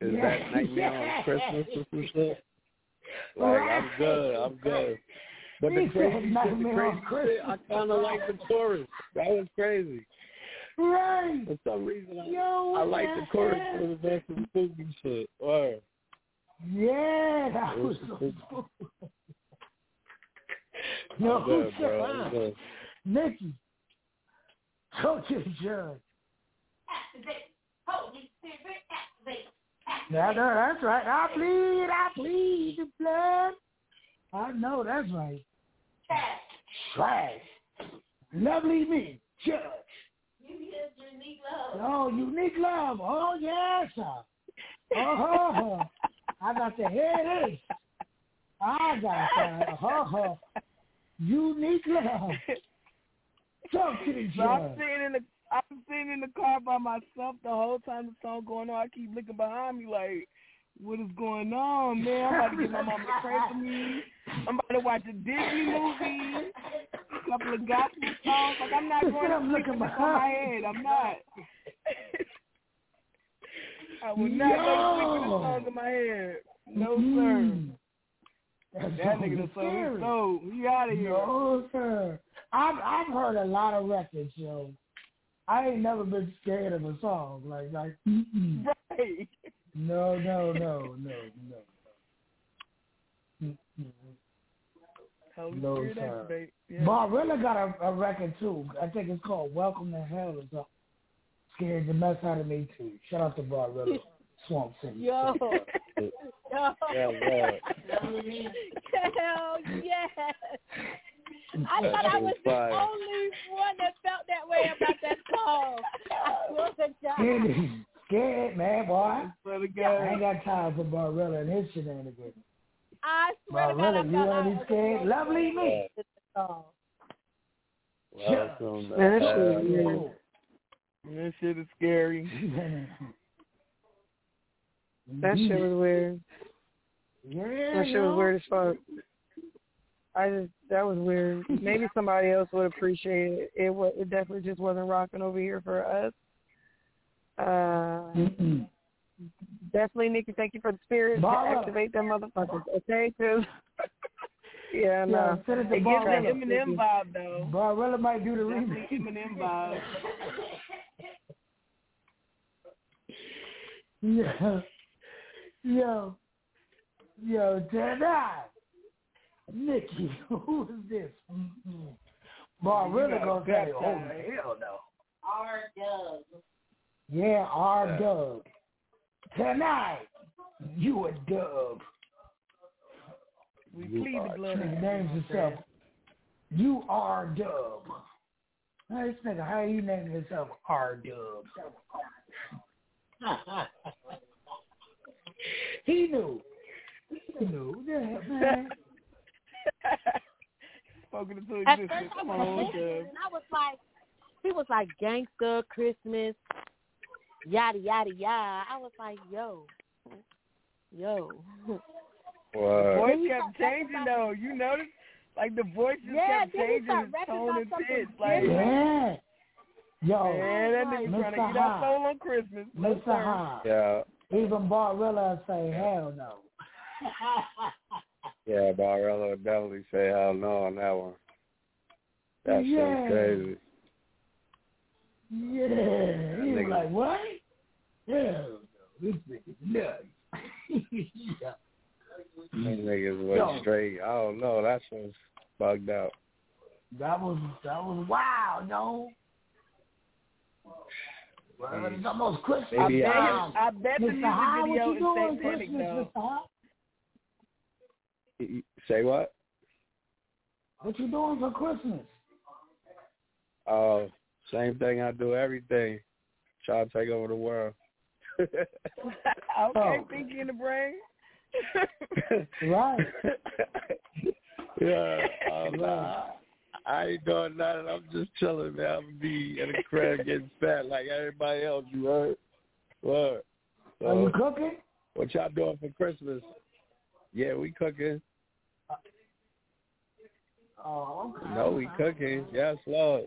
is Yeah. that Nightmare on Christmas or some shit? Like, I'm good. I'm good. But the crazy the crazy shit, I kind of like the chorus. That was crazy. Right. For some reason, I, Yo, I like the chorus the best of spooky shit. Or Yeah, that was so spooky. No, good, bro. Nikki, to judge. Activate. Holy Spirit, activate. Yeah, no, that's right. I plead, I plead the blood. I know that's right. Trash. Lovely me, judge. You hear unique love. Oh, unique love. Oh, yes, sir. Oh, I got to hear this. I got to oh, unique love. Talk to the So I'm judge. sitting in the I'm sitting in the car by myself the whole time the song going on. I keep looking behind me like, what is going on, man? I'm about to get my mama to pray for me. I'm about to watch a Disney movie, a couple of gospel songs. Like I'm not going to I'm sleep looking this my head. I'm not. I will not go to sleep with Yo. song in my head. No sir. Mm. That, nigga is done sold his scary. soul. He out of here. No, sir. I've I've heard a lot of records, yo. I ain't never been scared of a song like like. Mm-mm. Right. No, no, no, no, no. Holy No, Spirit sir. activate. Yeah. Barbarella got a, a record too. I think it's called Welcome to Hell or something. Scared the mess out of me too. Shout out to Barbarella. Swamp City. Yo. Yo. Yeah, Lord. Hell yes. I thought I was was the only one that felt that way about that song. I swear to God. Scared, scared, man, boy. Swear to I ain't got time for Barbarella and his shenanigans. I swear to God, I Barbarella, you felt wanna be scared? Lovely me. that song. Welcome to Man, that uh, shit hell. is weird. That shit is scary. That shit was weird. Yeah, That shit was weird as fuck. I just that was weird. Maybe somebody else would appreciate it. It was it definitely just wasn't rocking over here for us. Uh Mm-mm. definitely Nikki, thank you for the spirit to activate them motherfuckers. Okay, 'Cause yeah, Yeah, no. send it gives an Eminem vibe though. Barbarella might do the remix. Eminem vibe. Yo, yo, yo, tonight, Nikki, who is this? Mm-mm. Barbarella You gonna got say, oh baptized. hell no. R Dub. Yeah, R Yeah. Dub. Tonight, you a dub. We You plead the blood. Nigga names himself. You are Dub. Hey, this nigga, how you name yourself R Dub? he knew. He knew. Yeah, man. Spoken into At existence. first I was listening and I was like, he was like gangster Christmas, yada yada yada. I was like, yo, yo. What? Voice kept changing though. You noticed? Like the voice just Yeah, kept changing his tone about and pitch. Like, Yeah. Yo, man, that nigga trying to get High. our soul on Christmas. No, Mr. sir. High. Yeah, Even Barbarella say, hell no. yeah, Barbarella would definitely say hell no on that one. That Yeah. shit's crazy. Yeah. He was like, what? Hell no. This nigga's nuts. yeah. Them niggas went Yo. straight. I don't know. That shit's bugged out. That was that was wild, no. Well, hmm. it's almost Christmas. I bet. I bet the music video what is you doing satanic Christmas, though. Mr. High? Y- y- Say what? What you doing for Christmas? Uh, same thing I do everything. Try to take over the world. okay, Oh. Pinky in the brain. Right. yeah, um, I, I ain't doing nothing. I'm just chilling, man. I'm gonna be in the crib getting fat like everybody else. You heard? What? Are you cooking? What y'all doing for Christmas? Yeah, we cooking. Oh, okay. No, we cooking. Yes, Lord.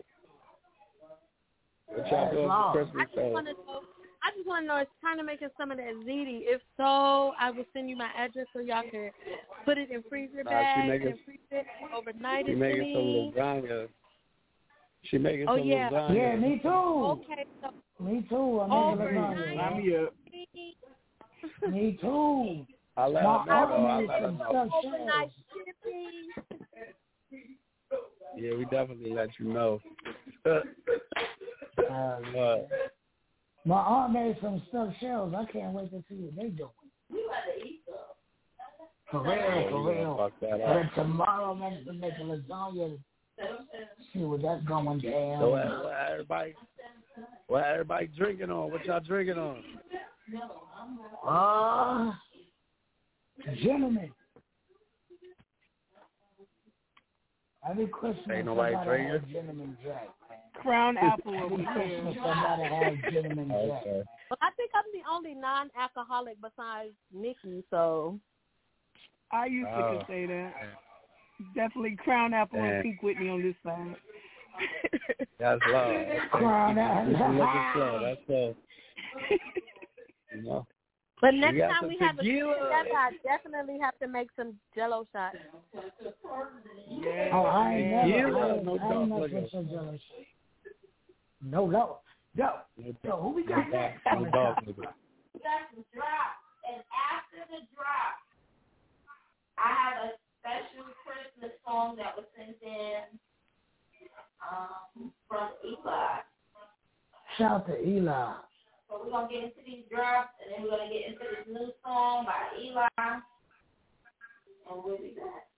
What y'all Yes, doing Lord. for I Christmas? just want to know. I just want to know. It's time to make making some of that ziti. If so, I will send you my address so y'all can put it in freezer Nah, she bags making- and freeze it overnight She making me. some lasagna. She making Oh some yeah. lasagna. Yeah, me too. Okay. So Me too. I'm Overnight. making me up. lasagna. Me too. I let My her know. though. I aunt let made her some know. stuffed overnight shipping. Yeah, we definitely let you know. Uh, What? my aunt made some stuffed shells. I can't wait to see what they doing. For real, Yeah, for we gonna real. fuck that But up. then tomorrow I'm going to make a lasagna. See what that's going down. So what, what everybody, what everybody drinking on? What y'all drinking on? Uh, gentlemen. Every Christmas Ain't nobody I gotta drinking? have gentleman jack. Crown apple over here. Christmas I gotta have gentleman jack. Okay. Well, I think I'm the only non-alcoholic besides Nikki. So I used to Oh. could say that. Definitely Crown Apple Man. and Pink Whitney on this side. That's love. Crown Apple. looking slow. That's love. You know. But next time some we have a tequila. together, I definitely have to make some Jello shots. Yeah. Oh, I ain't never, You I love ain't, no I ain't dark never liquor. been so jealous. No, no, no. So who we got next? No dog nigga. That's drop. And after the drop, I have a special Christmas song that was sent in um, from Eli. Shout out to Eli. So we're gonna get into these drops, and then we're gonna get into this new song by Eli, and we'll be back.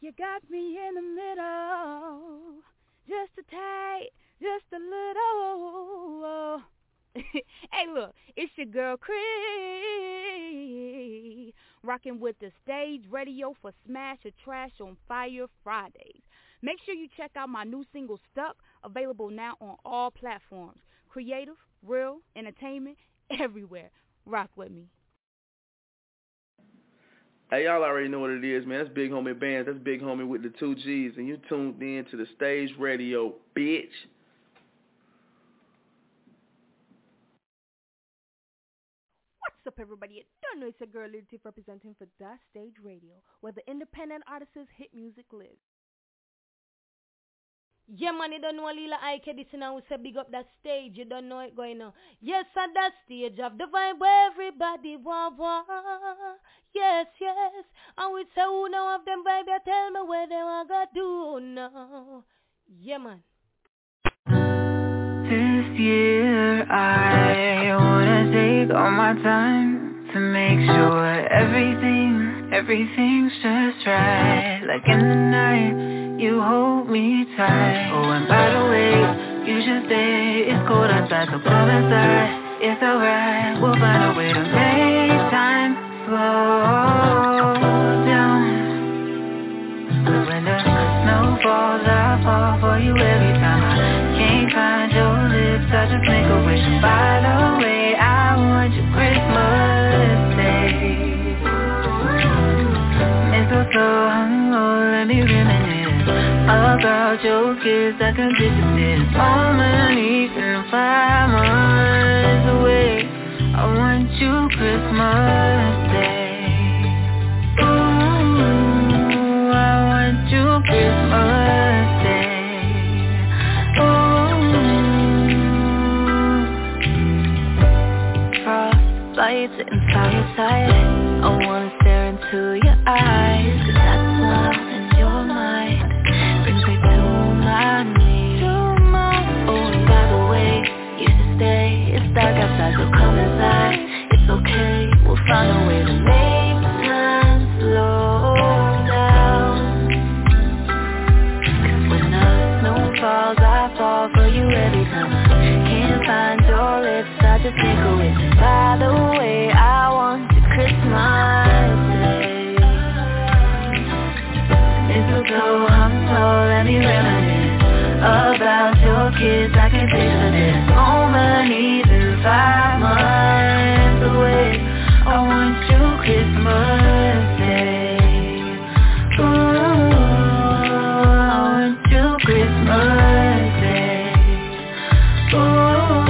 You got me in the middle, just a tight, just a little. hey, look, it's your girl Cree, rocking with the stage radio for Smash or Trash on Fire Fridays. Make sure you check out my new single Stuck, available now on all platforms. Creative, real, entertainment, everywhere. Rock with me. Hey, y'all already know what it is, man. That's Big Homie Bands. That's Big Homie with the two G's. And you tuned in to the stage radio, bitch. What's up, everybody? You don't know it's a girl Lil representing for That Stage Radio, where the independent artists hit music lives. Yeah, man, you don't know Lila Ike this now. Say big up that stage. You don't know it going on. Yes, at that stage of the vibe where everybody want want. Yes, yes. And we say who know of them? You tell me where they want to do now. Yeah, man. This year I wanna take all my time to make sure everything, everything's just right. Like in the night, you hold me tight. Oh, and by the way, you should stay. It's cold outside, so come inside. It's alright, we'll find a way to make time slow down. Cause when the snow falls, I fall for you every time. I can't find your lips, I just make a wish. By Mistletoe hung low, let me reminisce about your kiss. I can picture this moment, even five months away. I want you Christmas Day. Ooh, I want you Christmas Day. Ooh. Frost lights inside your. I wanna stare into your eyes, It's okay, we'll find a way to make time slow down. When the snow falls, I fall for you every time. Can't find your lips, I just it By the way, I want Christmas Day let me reminisce about your kiss, I can this moment. my five months away. I want you Christmas Day. Ooh, I want you Christmas Day. Ooh,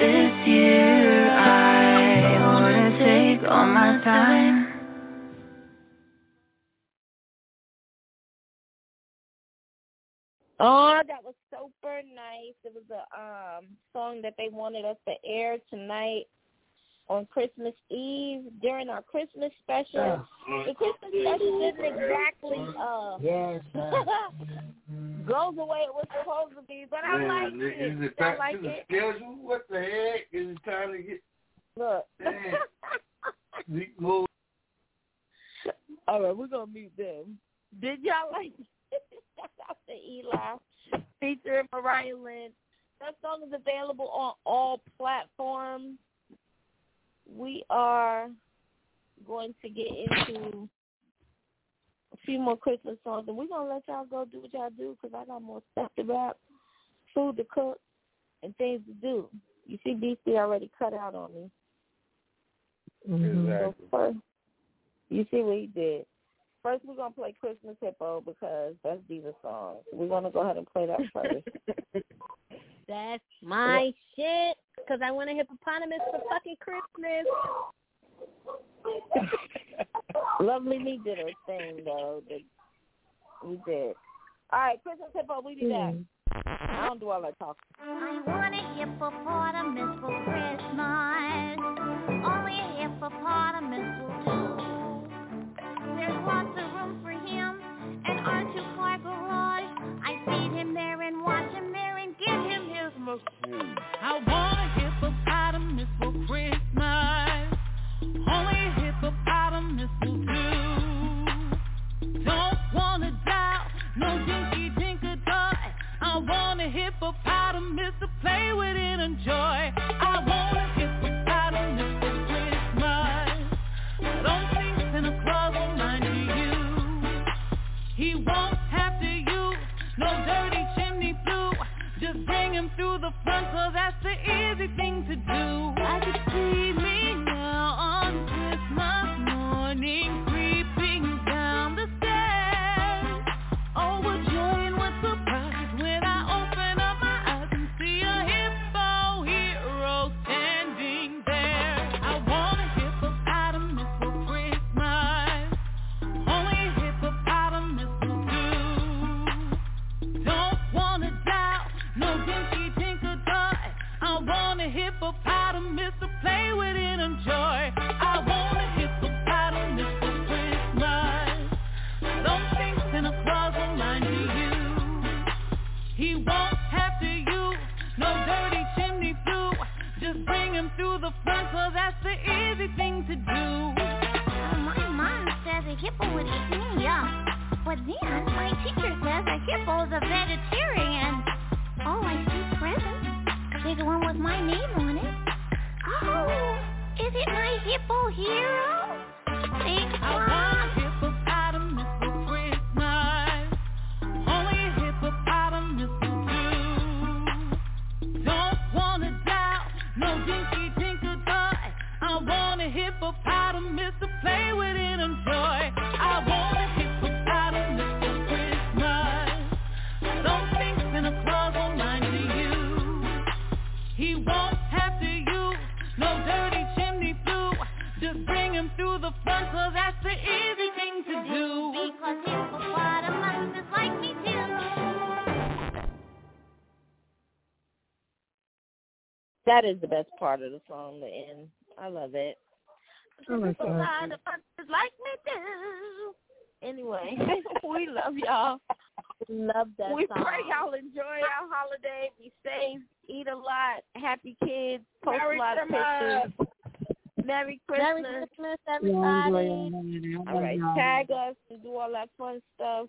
this year I wanna take all my time. Oh, that was super nice. It was a um song that they wanted us to air tonight on Christmas Eve during our Christmas special. The Christmas special didn't exactly uh Yes. Uh, go the way it was supposed to be, but I Man, like is it. it I back like to the it. schedule? What the heck? Is it time to get Look. All right, we're gonna meet them. Did y'all like shout out to Eli featuring Mariah Lynn? That song is available on all platforms. We are going to get into a few more Christmas songs, and we're gonna let y'all go do what y'all do because I got more stuff to rap, food to cook, and things to do. You see, DC already cut out on me. Mm-hmm. So first, you see what he did. First, we're gonna play Christmas Hippo because that's Diva's song. We're gonna go ahead and play that first. That's my shit. Cause I want a hippopotamus for fucking Christmas. Lovely Me did her thing though. We did. All right, Christmas Hippo, we do that. I don't do all that talking. I want a hippopotamus for Christmas. Only a hippopotamus will do. There's lots of room for him in our two-car garage. I feed him there and watch him there and give him his food. I want a hippopotamus for Christmas. Only a hippopotamus will do. Don't wanna doubt, no dinky Tinker Toy. I want a hippopotamus to play with and enjoy. That is the best part of the song, the end. I love it. I like me too. Anyway, we love y'all. Love that we song. pray y'all enjoy our holiday. Be safe. Eat a lot. Happy kids. Post Merry a lot of pictures. Merry Christmas. Merry Christmas, everybody. All right, tag us and do all that fun stuff.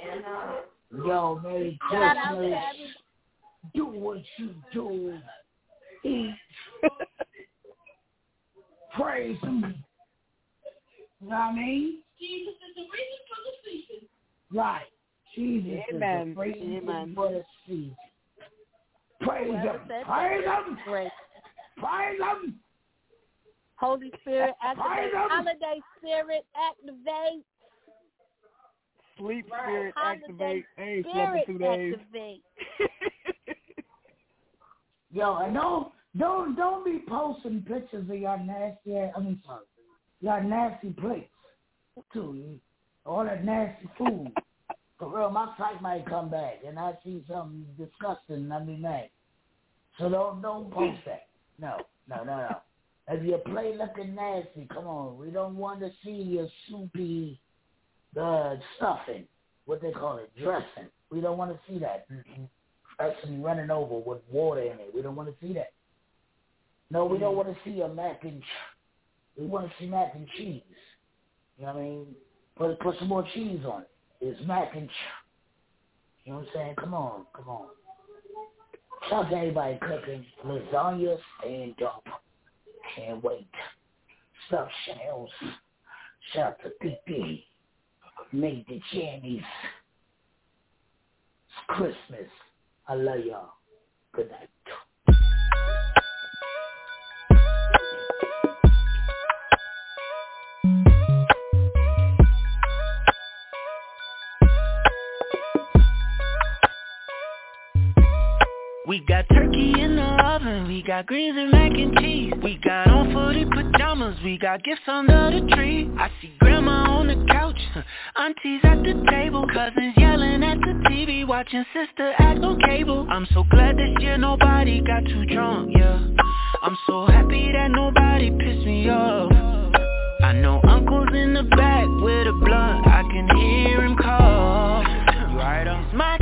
And uh, Yo, Merry Shout out to Christmas. Do what you do. Eat. Praise him. You know what I mean? Jesus is the reason for the season. Right. Jesus Amen. is the reason Amen. for the season. Praise Well him. said. Praise him. Great. Praise him. Holy Spirit, activate. Holiday Spirit, activate. Sleep spirit Holiday activate. I ain't slept Spirit, in two days. Yo, and don't Don't don't be posting pictures of your nasty. I mean, sorry, your nasty plates too. All that nasty food. For real, my sight might come back and I see something disgusting I be mad. So don't don't post that. No, no, no, no. If your plate looking nasty, come on. We don't want to see your soupy uh, stuffing, what they call it, dressing. We don't want to see that. Dressing running over with water in it. We don't want to see that. No, we don't mm. want to see a mac and cheese. we want to see mac and cheese. You know what I mean? Put put some more cheese on it. It's mac and cheese. You know what I'm saying? Come on, come on. Shout out to everybody cooking lasagna stand up. Can't wait. Stuff shells. Shout out to PP. Made the jammies. It's Christmas. I love y'all. Good night. We got turkey in we got greens and mac and cheese. We got on footy pajamas, we got gifts under the tree. I see grandma on the couch, aunties at the table. Cousins yelling at the TV, watching sister act on cable. I'm so glad this year nobody got too drunk, yeah. I'm so happy that nobody pissed me off. I know uncle's in the back with a blunt, I can hear him call Right on, my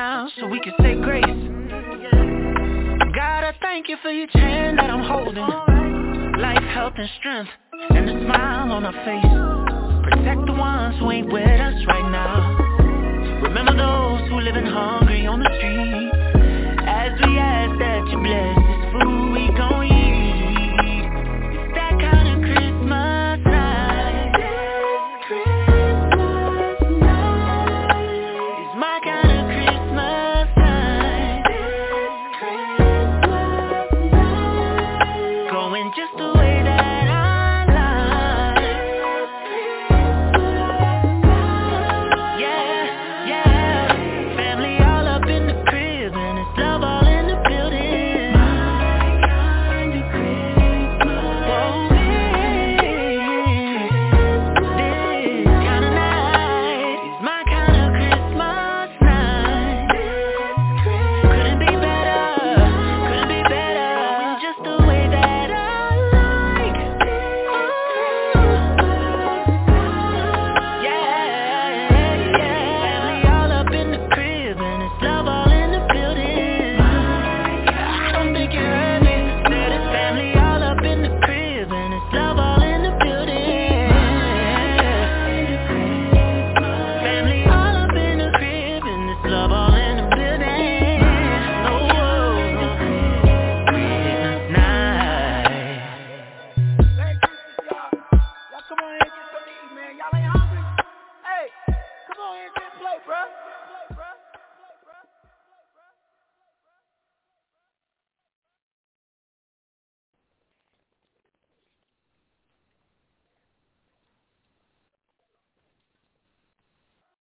now so we can say grace. God, I thank you for each hand that I'm holding. Life, health, and strength And a smile on our face. Protect the ones who ain't with us right now. Remember those who living hungry on the street. As we ask that you bless this food we gon'